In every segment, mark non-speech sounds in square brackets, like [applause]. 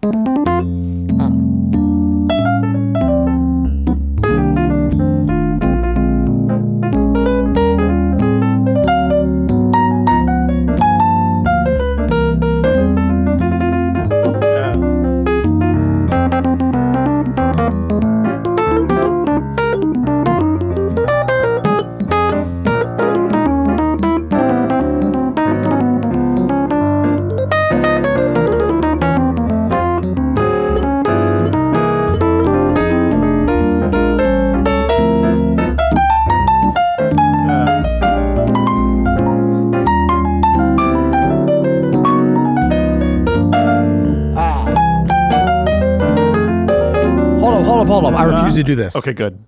Ah. Hold up. I refuse to do this. Okay, good.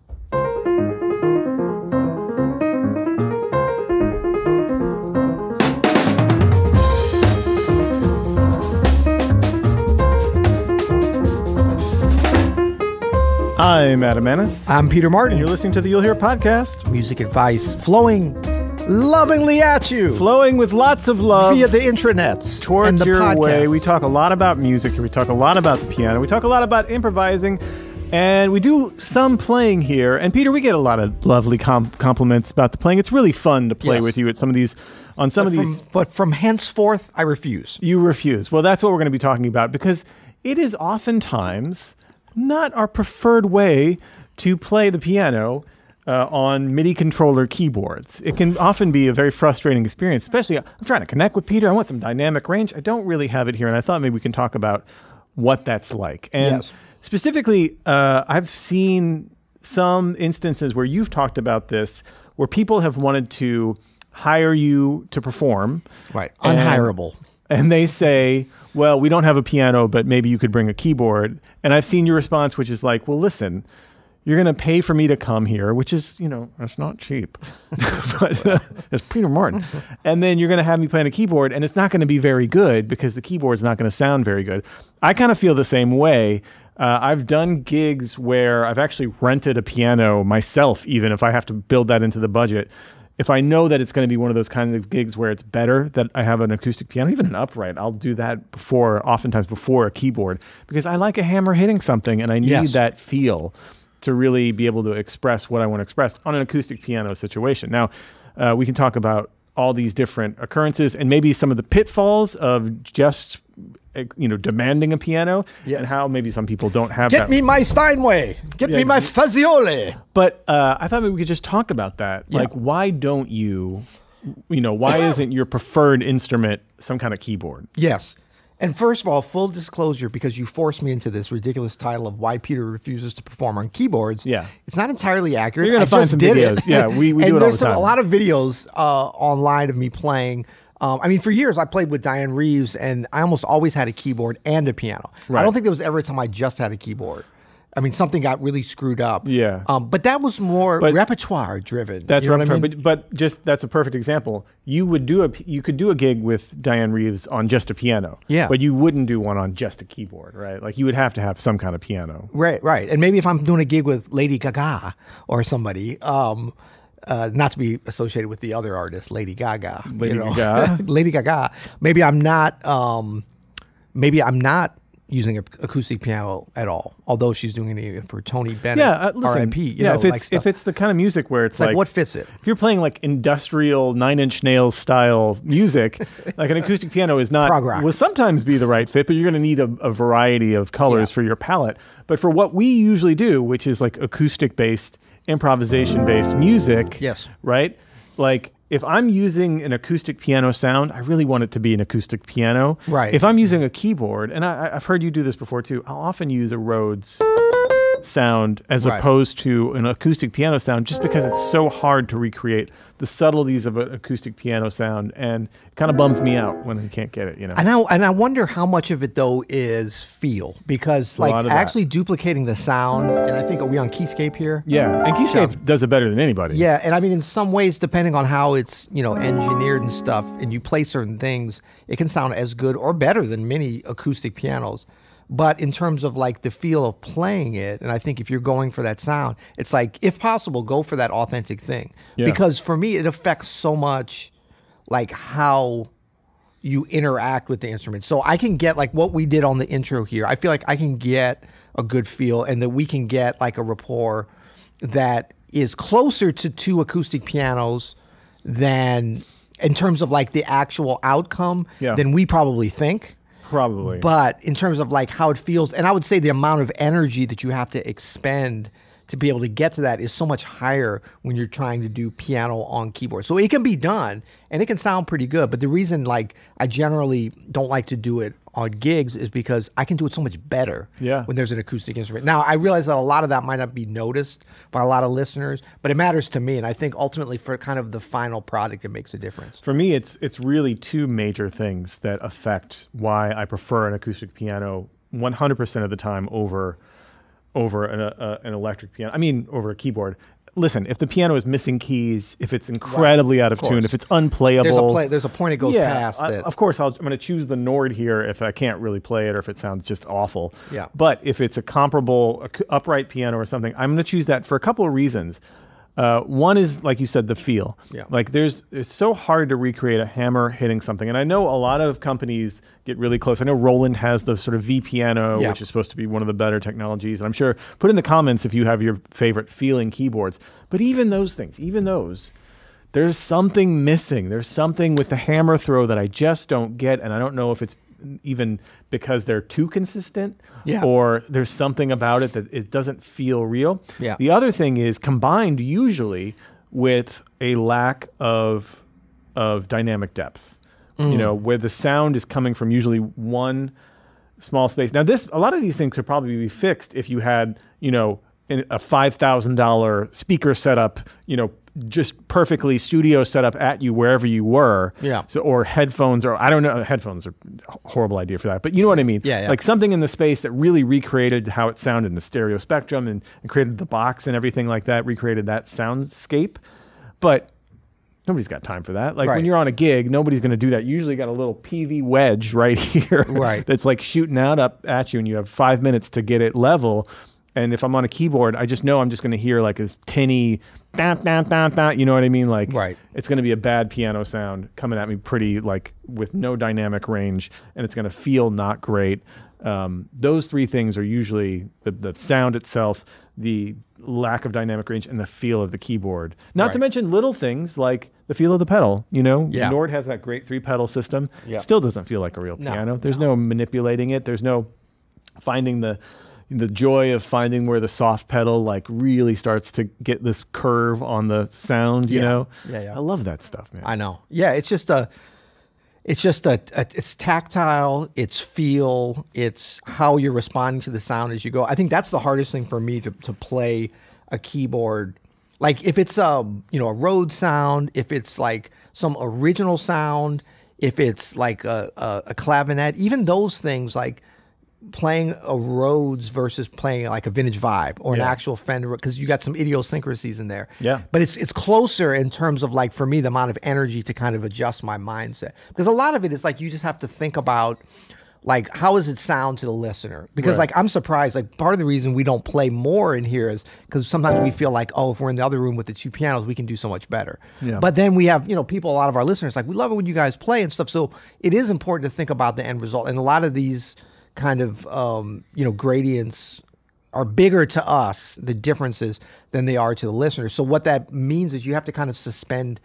I'm Adam Maness. I'm Peter and Martin. you're listening to the You'll Hear podcast, Music advice flowing lovingly at you flowing with lots of love via the intranets towards and the your way. We talk a lot about music here. We talk a lot about the piano. We talk a lot about improvising. And we do some playing here. And Peter, we get a lot of lovely com- compliments about the playing. It's really fun to play Yes. with you at some of these, on some but of from, these. but from henceforth, I refuse. You refuse. Well, that's what we're going to be talking about because it is oftentimes not our preferred way to play the piano uh, on MIDI controller keyboards. It can often be a very frustrating experience, especially I'm trying to connect with Peter. I want some dynamic range. I don't really have it here. And I thought maybe we can talk about what that's like. And Yes. Specifically, uh, I've seen some instances where you've talked about this where people have wanted to hire you to perform. Right. And- Unhireable. and they say, "Well, we don't have a piano, but maybe you could bring a keyboard." And I've seen your response, which is like, "Well, listen, you're going to pay for me to come here, which is, you know, that's not cheap, [laughs] but uh, it's Peter Martin, and then you're going to have me playing a keyboard, and it's not going to be very good because the keyboard's not going to sound very good." I kind of feel the same way. Uh, I've done gigs where I've actually rented a piano myself, even if I have to build that into the budget if I know that it's going to be one of those kind of gigs where it's better that I have an acoustic piano, even an upright, I'll do that before, oftentimes before a keyboard, because I like a hammer hitting something and I need Yes. that feel to really be able to express what I want to express on an acoustic piano situation. Now, uh, we can talk about all these different occurrences and maybe some of the pitfalls of just you know demanding a piano Yes. and how maybe some people don't have Get that me my Steinway. Get Yeah, me my Fazioli. but uh, I thought maybe we could just talk about that. Yeah. Like, why don't you, you know, why isn't your preferred instrument some kind of keyboard? Yes. And first of all, full disclosure, because you forced me into this ridiculous title of why Peter refuses to perform on keyboards. Yeah. it's not entirely accurate. You're gonna I find some videos. It. Yeah, we- we [laughs] and do it all there's the some- time. A lot of videos uh, online of me playing. Um, I mean, for years I played with Dianne Reeves, and I almost always had a keyboard and a piano. I don't think there was ever a time I just had a keyboard. I mean, something got really screwed up. Yeah. Um, but that was more But- repertoire driven. That's you know right. what I mean? but, but just that's a perfect example. You would do a you could do a gig with Dianne Reeves on just a piano. Yeah. But you wouldn't do one on just a keyboard, right? Like you would have to have some kind of piano. Right, right. And maybe if I'm doing a gig with Lady Gaga or somebody, um, uh, not to be associated with the other artist, Lady Gaga. you Lady know. Gaga? [laughs] Lady Gaga. Maybe I'm not. Um, maybe I'm not using an acoustic piano at all. Although she's doing it for Tony Bennett. Yeah, uh, listen. R.I.P. You yeah, know, if it's like if it's the kind of music where it's, It's like, what fits it? If you're playing like industrial Nine Inch Nails style music, [laughs] like an acoustic piano is not will sometimes be the right fit, but you're going to need a, a variety of colors Yeah. for your palette. But for what we usually do, which is like acoustic based, improvisation based music, Yes. right? Like if I'm using an acoustic piano sound, I really want it to be an acoustic piano. Right. If I'm using a keyboard, and I, I've heard you do this before too, I'll often use a Rhodes sound as Right. opposed to an acoustic piano sound just because it's so hard to recreate the subtleties of an acoustic piano sound and it kind of bums me out when I can't get it, you know. And I and I wonder how much of it though is feel because like of that. actually duplicating the sound. And I think are we on Keyscape here? yeah, and Keyscape does it better than anybody. Yeah, and I mean, in some ways, depending on how it's you know engineered and stuff, and you play certain things, it can sound as good or better than many acoustic pianos. But in terms of like the feel of playing it, and I think if you're going for that sound, it's like if possible, go for that authentic thing. Yeah. Because for me, it affects so much, like how you interact with the instrument. So I can get like what we did on the intro here. I feel like I can get a good feel and that we can get like a rapport that is closer to two acoustic pianos than in terms of like the actual outcome Yeah. than we probably think. Probably. But in terms of like how it feels, and I would say the amount of energy that you have to expend to be able to get to that is so much higher when you're trying to do piano on keyboard. So it can be done and it can sound pretty good. But the reason like I generally don't like to do it on gigs is because I can do it so much better Yeah. when there's an acoustic instrument. Now I realize that a lot of that might not be noticed by a lot of listeners, but it matters to me. And I think ultimately for kind of the final product, it makes a difference. For me, it's it's really two major things that affect why I prefer an acoustic piano 100% of the time over over an, uh, an electric piano. I mean, over a keyboard. Listen, if the piano is missing keys, if it's incredibly out of, tune, if it's unplayable, There's a play, there's a point it goes yeah, past I- that. of course, I'll, I'm going to choose the Nord here if I can't really play it or if it sounds just awful. Yeah. But if it's a comparable upright piano or something, I'm going to choose that for a couple of reasons. Uh, one is, like you said, the feel. Yeah. Like there's, it's so hard to recreate a hammer hitting something, and I know a lot of companies get really close. I know Roland has the sort of V piano, Yeah. which is supposed to be one of the better technologies, and I'm sure put in the comments if you have your favorite feeling keyboards. But even those things, even those, there's something missing. There's something with the hammer throw that I just don't get, and I don't know if it's even because they're too consistent Yeah. or there's something about it that it doesn't feel real. Yeah. The other thing is combined usually with a lack of of dynamic depth. Mm. You know, where the sound is coming from usually one small space. Now, this a lot of these things could probably be fixed if you had, you know, a five thousand dollar speaker setup, you know, just perfectly studio setup at you wherever you were. Yeah. So, or headphones, or I don't know, headphones are a horrible idea for that, but you know what I mean. Yeah, yeah. Like something in the space that really recreated how it sounded in the stereo spectrum and, and created the box and everything like that, recreated that soundscape. But nobody's got time for that. Like when you're on a gig, nobody's going to do that. You usually got a little PV wedge right [laughs] here, Right. That's like shooting out up at you, and you have five minutes to get it level. And if I'm on a keyboard, I just know I'm just going to hear like this tinny, da, da, da, da, you know what I mean? Like, Right. it's going to be a bad piano sound coming at me pretty like with no dynamic range, and it's going to feel not great. Um, those three things are usually the, the sound itself, the lack of dynamic range, and the feel of the keyboard. Not to mention little things like the feel of the pedal. You know, Yeah. Nord has that great three pedal system. Yeah. Still doesn't feel like a real No, piano. There's no manipulating it. There's no finding the the joy of finding where the soft pedal like really starts to get this curve on the sound. You Yeah. know, Yeah, yeah. I love that stuff, man. I know. Yeah, it's just a it's just a, a it's tactile, it's feel, it's how you're responding to the sound as you go. I think that's the hardest thing for me to to play a keyboard. Like if it's a you know, a Rhodes sound, if it's like some original sound, if it's like a a, a clavinet, even those things like playing a Rhodes versus playing like a vintage vibe or an Yeah. actual Fender because you got some idiosyncrasies in there. Yeah. But it's it's closer in terms of like for me the amount of energy to kind of adjust my mindset because a lot of it is like you just have to think about like how does it sound to the listener because Right. like I'm surprised like part of the reason we don't play more in here is because sometimes we feel like oh if we're in the other room with the two pianos we can do so much better Yeah. but then we have you know people a lot of our listeners like we love it when you guys play and stuff so it is important to think about the end result and a lot of these kind of um, you know gradients are bigger to us the differences than they are to the listeners. So what that means is you have to kind of suspend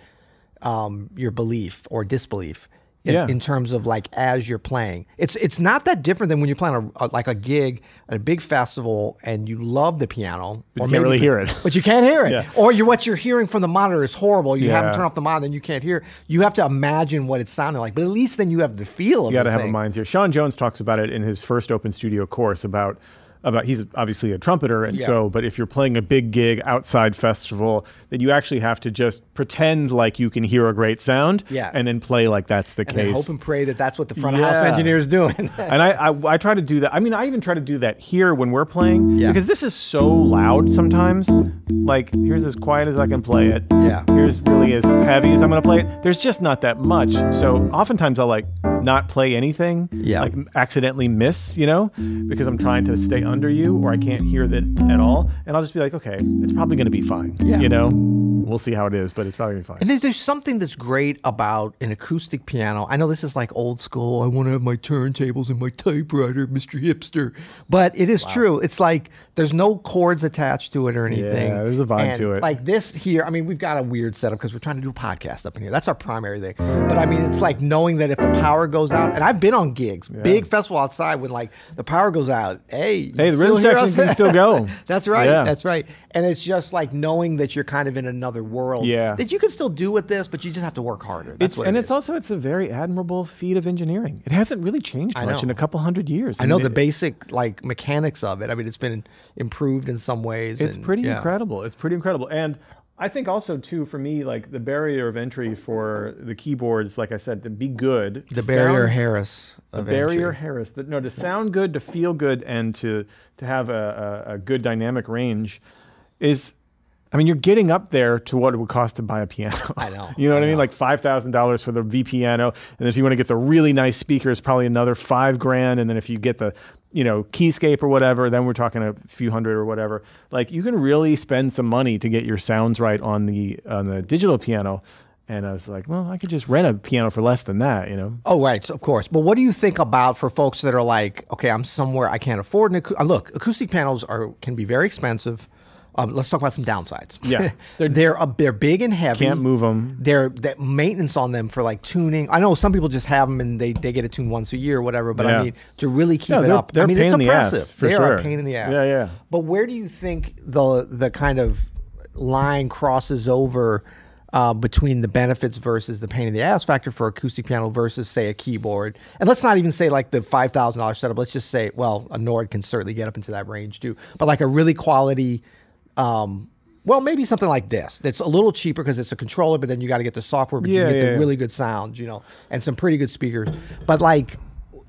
um, your belief or disbelief in, Yeah. in terms of like as you're playing it's it's not that different than when you're playing a, a- like a gig at a big festival and you love the piano But you can't really hear it. but you can't hear it Yeah. or you what you're hearing from the monitor is horrible you haven't Yeah. turned off the monitor then you can't hear you have to imagine what it sounded like but at least then you have the feel of You got to have a thing. mind here. Sean Jones talks about it in his first open studio course about about he's obviously a trumpeter and Yeah. so but if you're playing a big gig outside festival then you actually have to just pretend like you can hear a great sound Yeah. and then play like that's the and case hope and pray that that's what the front of house engineer is doing [laughs] and I, I I try to do that. I mean, I even try to do that here when we're playing Yeah. because this is so loud sometimes. Like here's as quiet as I can play it. Yeah. Here's really as heavy as I'm gonna play it. There's just not that much. So oftentimes I'll like not play anything, Yeah. like accidentally miss, you know, because I'm trying to stay under you or I can't hear that at all, and I'll just be like, okay, it's probably going to be fine, Yeah. you know, we'll see how it is, but it's probably gonna be fine. And there's, there's something that's great about an acoustic piano. I know this is like old school. I want to have my turntables and my typewriter, Mr. Hipster. But it is true. It's like there's no chords attached to it or anything. Yeah, there's a vibe And to it. Like this here, I mean, we've got a weird setup because we're trying to do a podcast up in here. That's our primary thing. But I mean, it's like knowing that if the power goes out, and I've been on gigs, big festival outside when like the power goes out. Hey, Hey, the rhythm section can still go. [laughs] That's right. Yeah. That's right. And it's just like knowing that you're kind of in another world. Yeah. That you can still do with this, but you just have to work harder. That's It's, what and it it's also it's a very admirable feat of engineering. It hasn't really changed much in a couple hundred years. I know mean, the it- basic like mechanics of it. I mean, it's been improved in some ways. It's and- pretty yeah. incredible. It's pretty incredible. And I think also too for me, like the barrier of entry for the keyboards, like I said, to be good. The barrier sound- Harris. the barrier entry. Harris. That no, to sound good, to feel good, and to to have a, a, a good dynamic range is. I mean, you're getting up there to what it would cost to buy a piano. [laughs] I know, [laughs] you know what I I, mean? know. Like five thousand dollars for the V piano, and if you want to get the really nice speakers, probably another five grand. And then if you get the, you know, keyscape or whatever, then we're talking a few hundred or whatever. Like you can really spend some money to get your sounds right on the on the digital piano. And I was like, well, I could just rent a piano for less than that, you know. Oh, right, so of course. But what do you think about for folks that are like, okay, I'm somewhere I can't afford an. Look, acoustic panels are can be very expensive. Um, let's talk about some downsides. Yeah. [laughs] they're they're uh, they're big and heavy. Can't move 'em. They're that maintenance on them for like tuning. I know some people just have them and they, they get it tuned once a year or whatever. But Yeah. I mean, to really keep No, it up, they're I mean, pain it's in the ass, for they are a pain in the ass. Yeah, yeah. But where do you think the the kind of line crosses over uh, between the benefits versus the pain in the ass factor for acoustic piano versus say a keyboard? And let's not even say like the five thousand dollars setup. Let's just say, well, a Nord can certainly get up into that range too. But like a really quality. Um, well, maybe something like this. That's a little cheaper because it's a controller, but then you got to get the software, but Yeah, you get yeah, the yeah. really good sound, you know, and some pretty good speakers. But like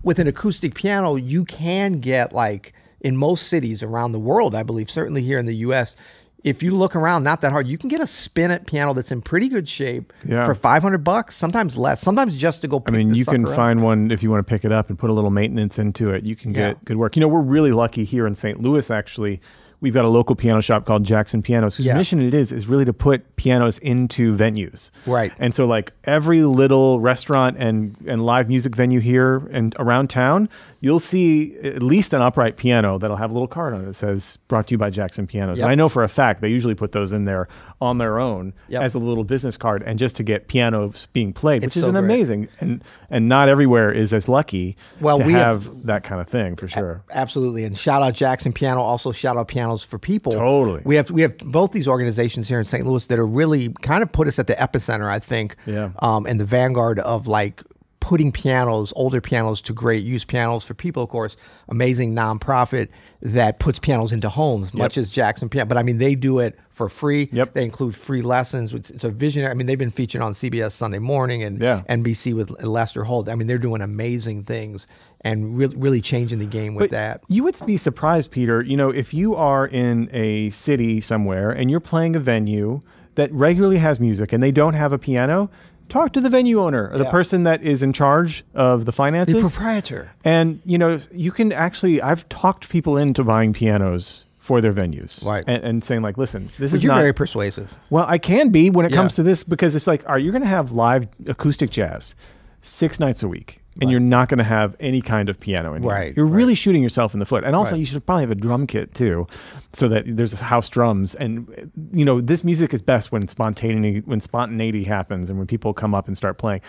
with an acoustic piano, you can get like in most cities around the world, I believe, certainly here in the US, if you look around not that hard, you can get a spinet piano that's in pretty good shape Yeah. for 500 bucks, sometimes less, sometimes just to go I mean, you can up. find one if you want to pick it up and put a little maintenance into it. You can Yeah. get good work. You know, we're really lucky here in St. Louis, actually. We've got a local piano shop called Jackson Pianos, whose Yeah. mission it is is really to put pianos into venues. Right. And so, like every little restaurant and and live music venue here and around town, you'll see at least an upright piano that'll have a little card on it that says "Brought to you by Jackson Pianos." Yep. And I know for a fact they usually put those in there on their own Yep. as a little business card and just to get pianos being played, It's which is an great. amazing and and not everywhere is as lucky Well, to we have- have, that kind of thing for sure. Absolutely, and shout out Jackson Piano. Also, shout out Pianos for People. Totally. we have we have both these organizations here in St. Louis that are really kind of put us at the epicenter. I think. Yeah. Um, and the vanguard of like putting pianos, older pianos, to great use. Pianos for People, of course, amazing nonprofit that puts pianos into homes, much as Jackson Piano. But I mean, they do it for free. Yep. They include free lessons. It's, it's a visionary. I mean, they've been featured on CBS Sunday Morning and Yeah. NBC with Lester Holt. I mean, they're doing amazing things and really, really changing the game with But that. You would be surprised, Peter. You know, if you are in a city somewhere and you're playing a venue that regularly has music and they don't have a piano, talk to the venue owner or the Yeah. person that is in charge of the finances. The proprietor. and you know, you can actually. I've talked people into buying pianos for their venues, Right. And, and saying like, listen, this But is you're not very persuasive. well, I can be when it Yeah. comes to this because it's like, are you going to have live acoustic jazz six nights a week, and you're not going to have any kind of piano in here? Right, You're really shooting yourself in the foot. And also, Right. you should probably have a drum kit too, so that there's house drums. And you know, this music is best when spontaneity when spontaneity happens and when people come up and start playing.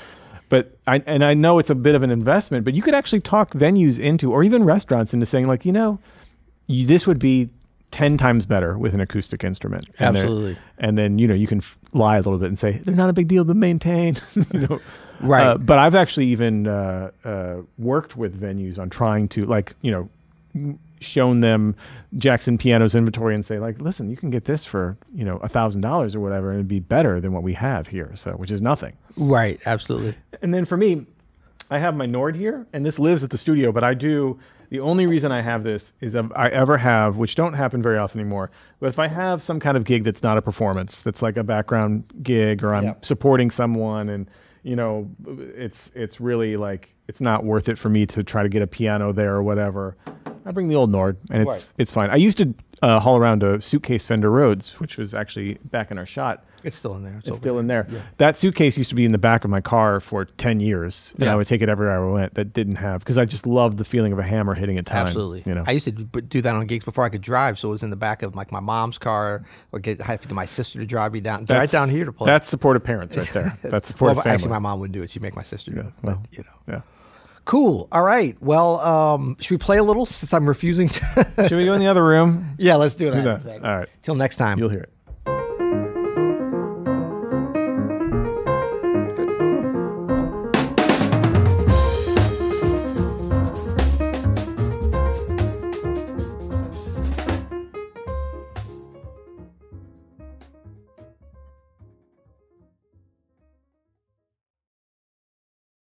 But I and I know it's a bit of an investment, but you could actually talk venues into, or even restaurants into saying like, you know, you, this would be 10 times better with an acoustic instrument. And Absolutely. And then, you know, you can f- lie a little bit and say, they're not a big deal to maintain. [laughs] you know, Right. Uh, but I've actually even uh, uh, worked with venues on trying to, like, you know, shown them Jackson Piano's inventory and say, like, listen, you can get this for, you know, a thousand dollars or whatever, and it'd be better than what we have here. So, which is nothing. Right. Absolutely. And then for me, I have my Nord here, and this lives at the studio. But I do. The only reason I have this is if I ever have, which don't happen very often anymore. But if I have some kind of gig that's not a performance, that's like a background gig, or I'm Yep. supporting someone, and you know, it's it's really like it's not worth it for me to try to get a piano there or whatever. I bring the old Nord, and it's Right. it's fine. I used to uh, haul around a suitcase Fender Rhodes, which was actually back in our shot. It's still in there. It's over still in there. That suitcase used to be in the back of my car for 10 years, and Yeah. I would take it everywhere I went that didn't have, because I just loved the feeling of a hammer hitting a time. Absolutely. You know, I used to do that on gigs before I could drive, so it was in the back of like my mom's car, or get I have to get my sister to drive me down, right down here to play. That's supportive parents right there. [laughs] That's supportive family. actually, my mom wouldn't do it. She'd make my sister do it. well. But, you know, yeah. Cool. All right. Well, um, should we play a little since I'm refusing to? Should we go in the other room? [laughs] yeah, let's do it. Do that. All right. Till next time. You'll hear it.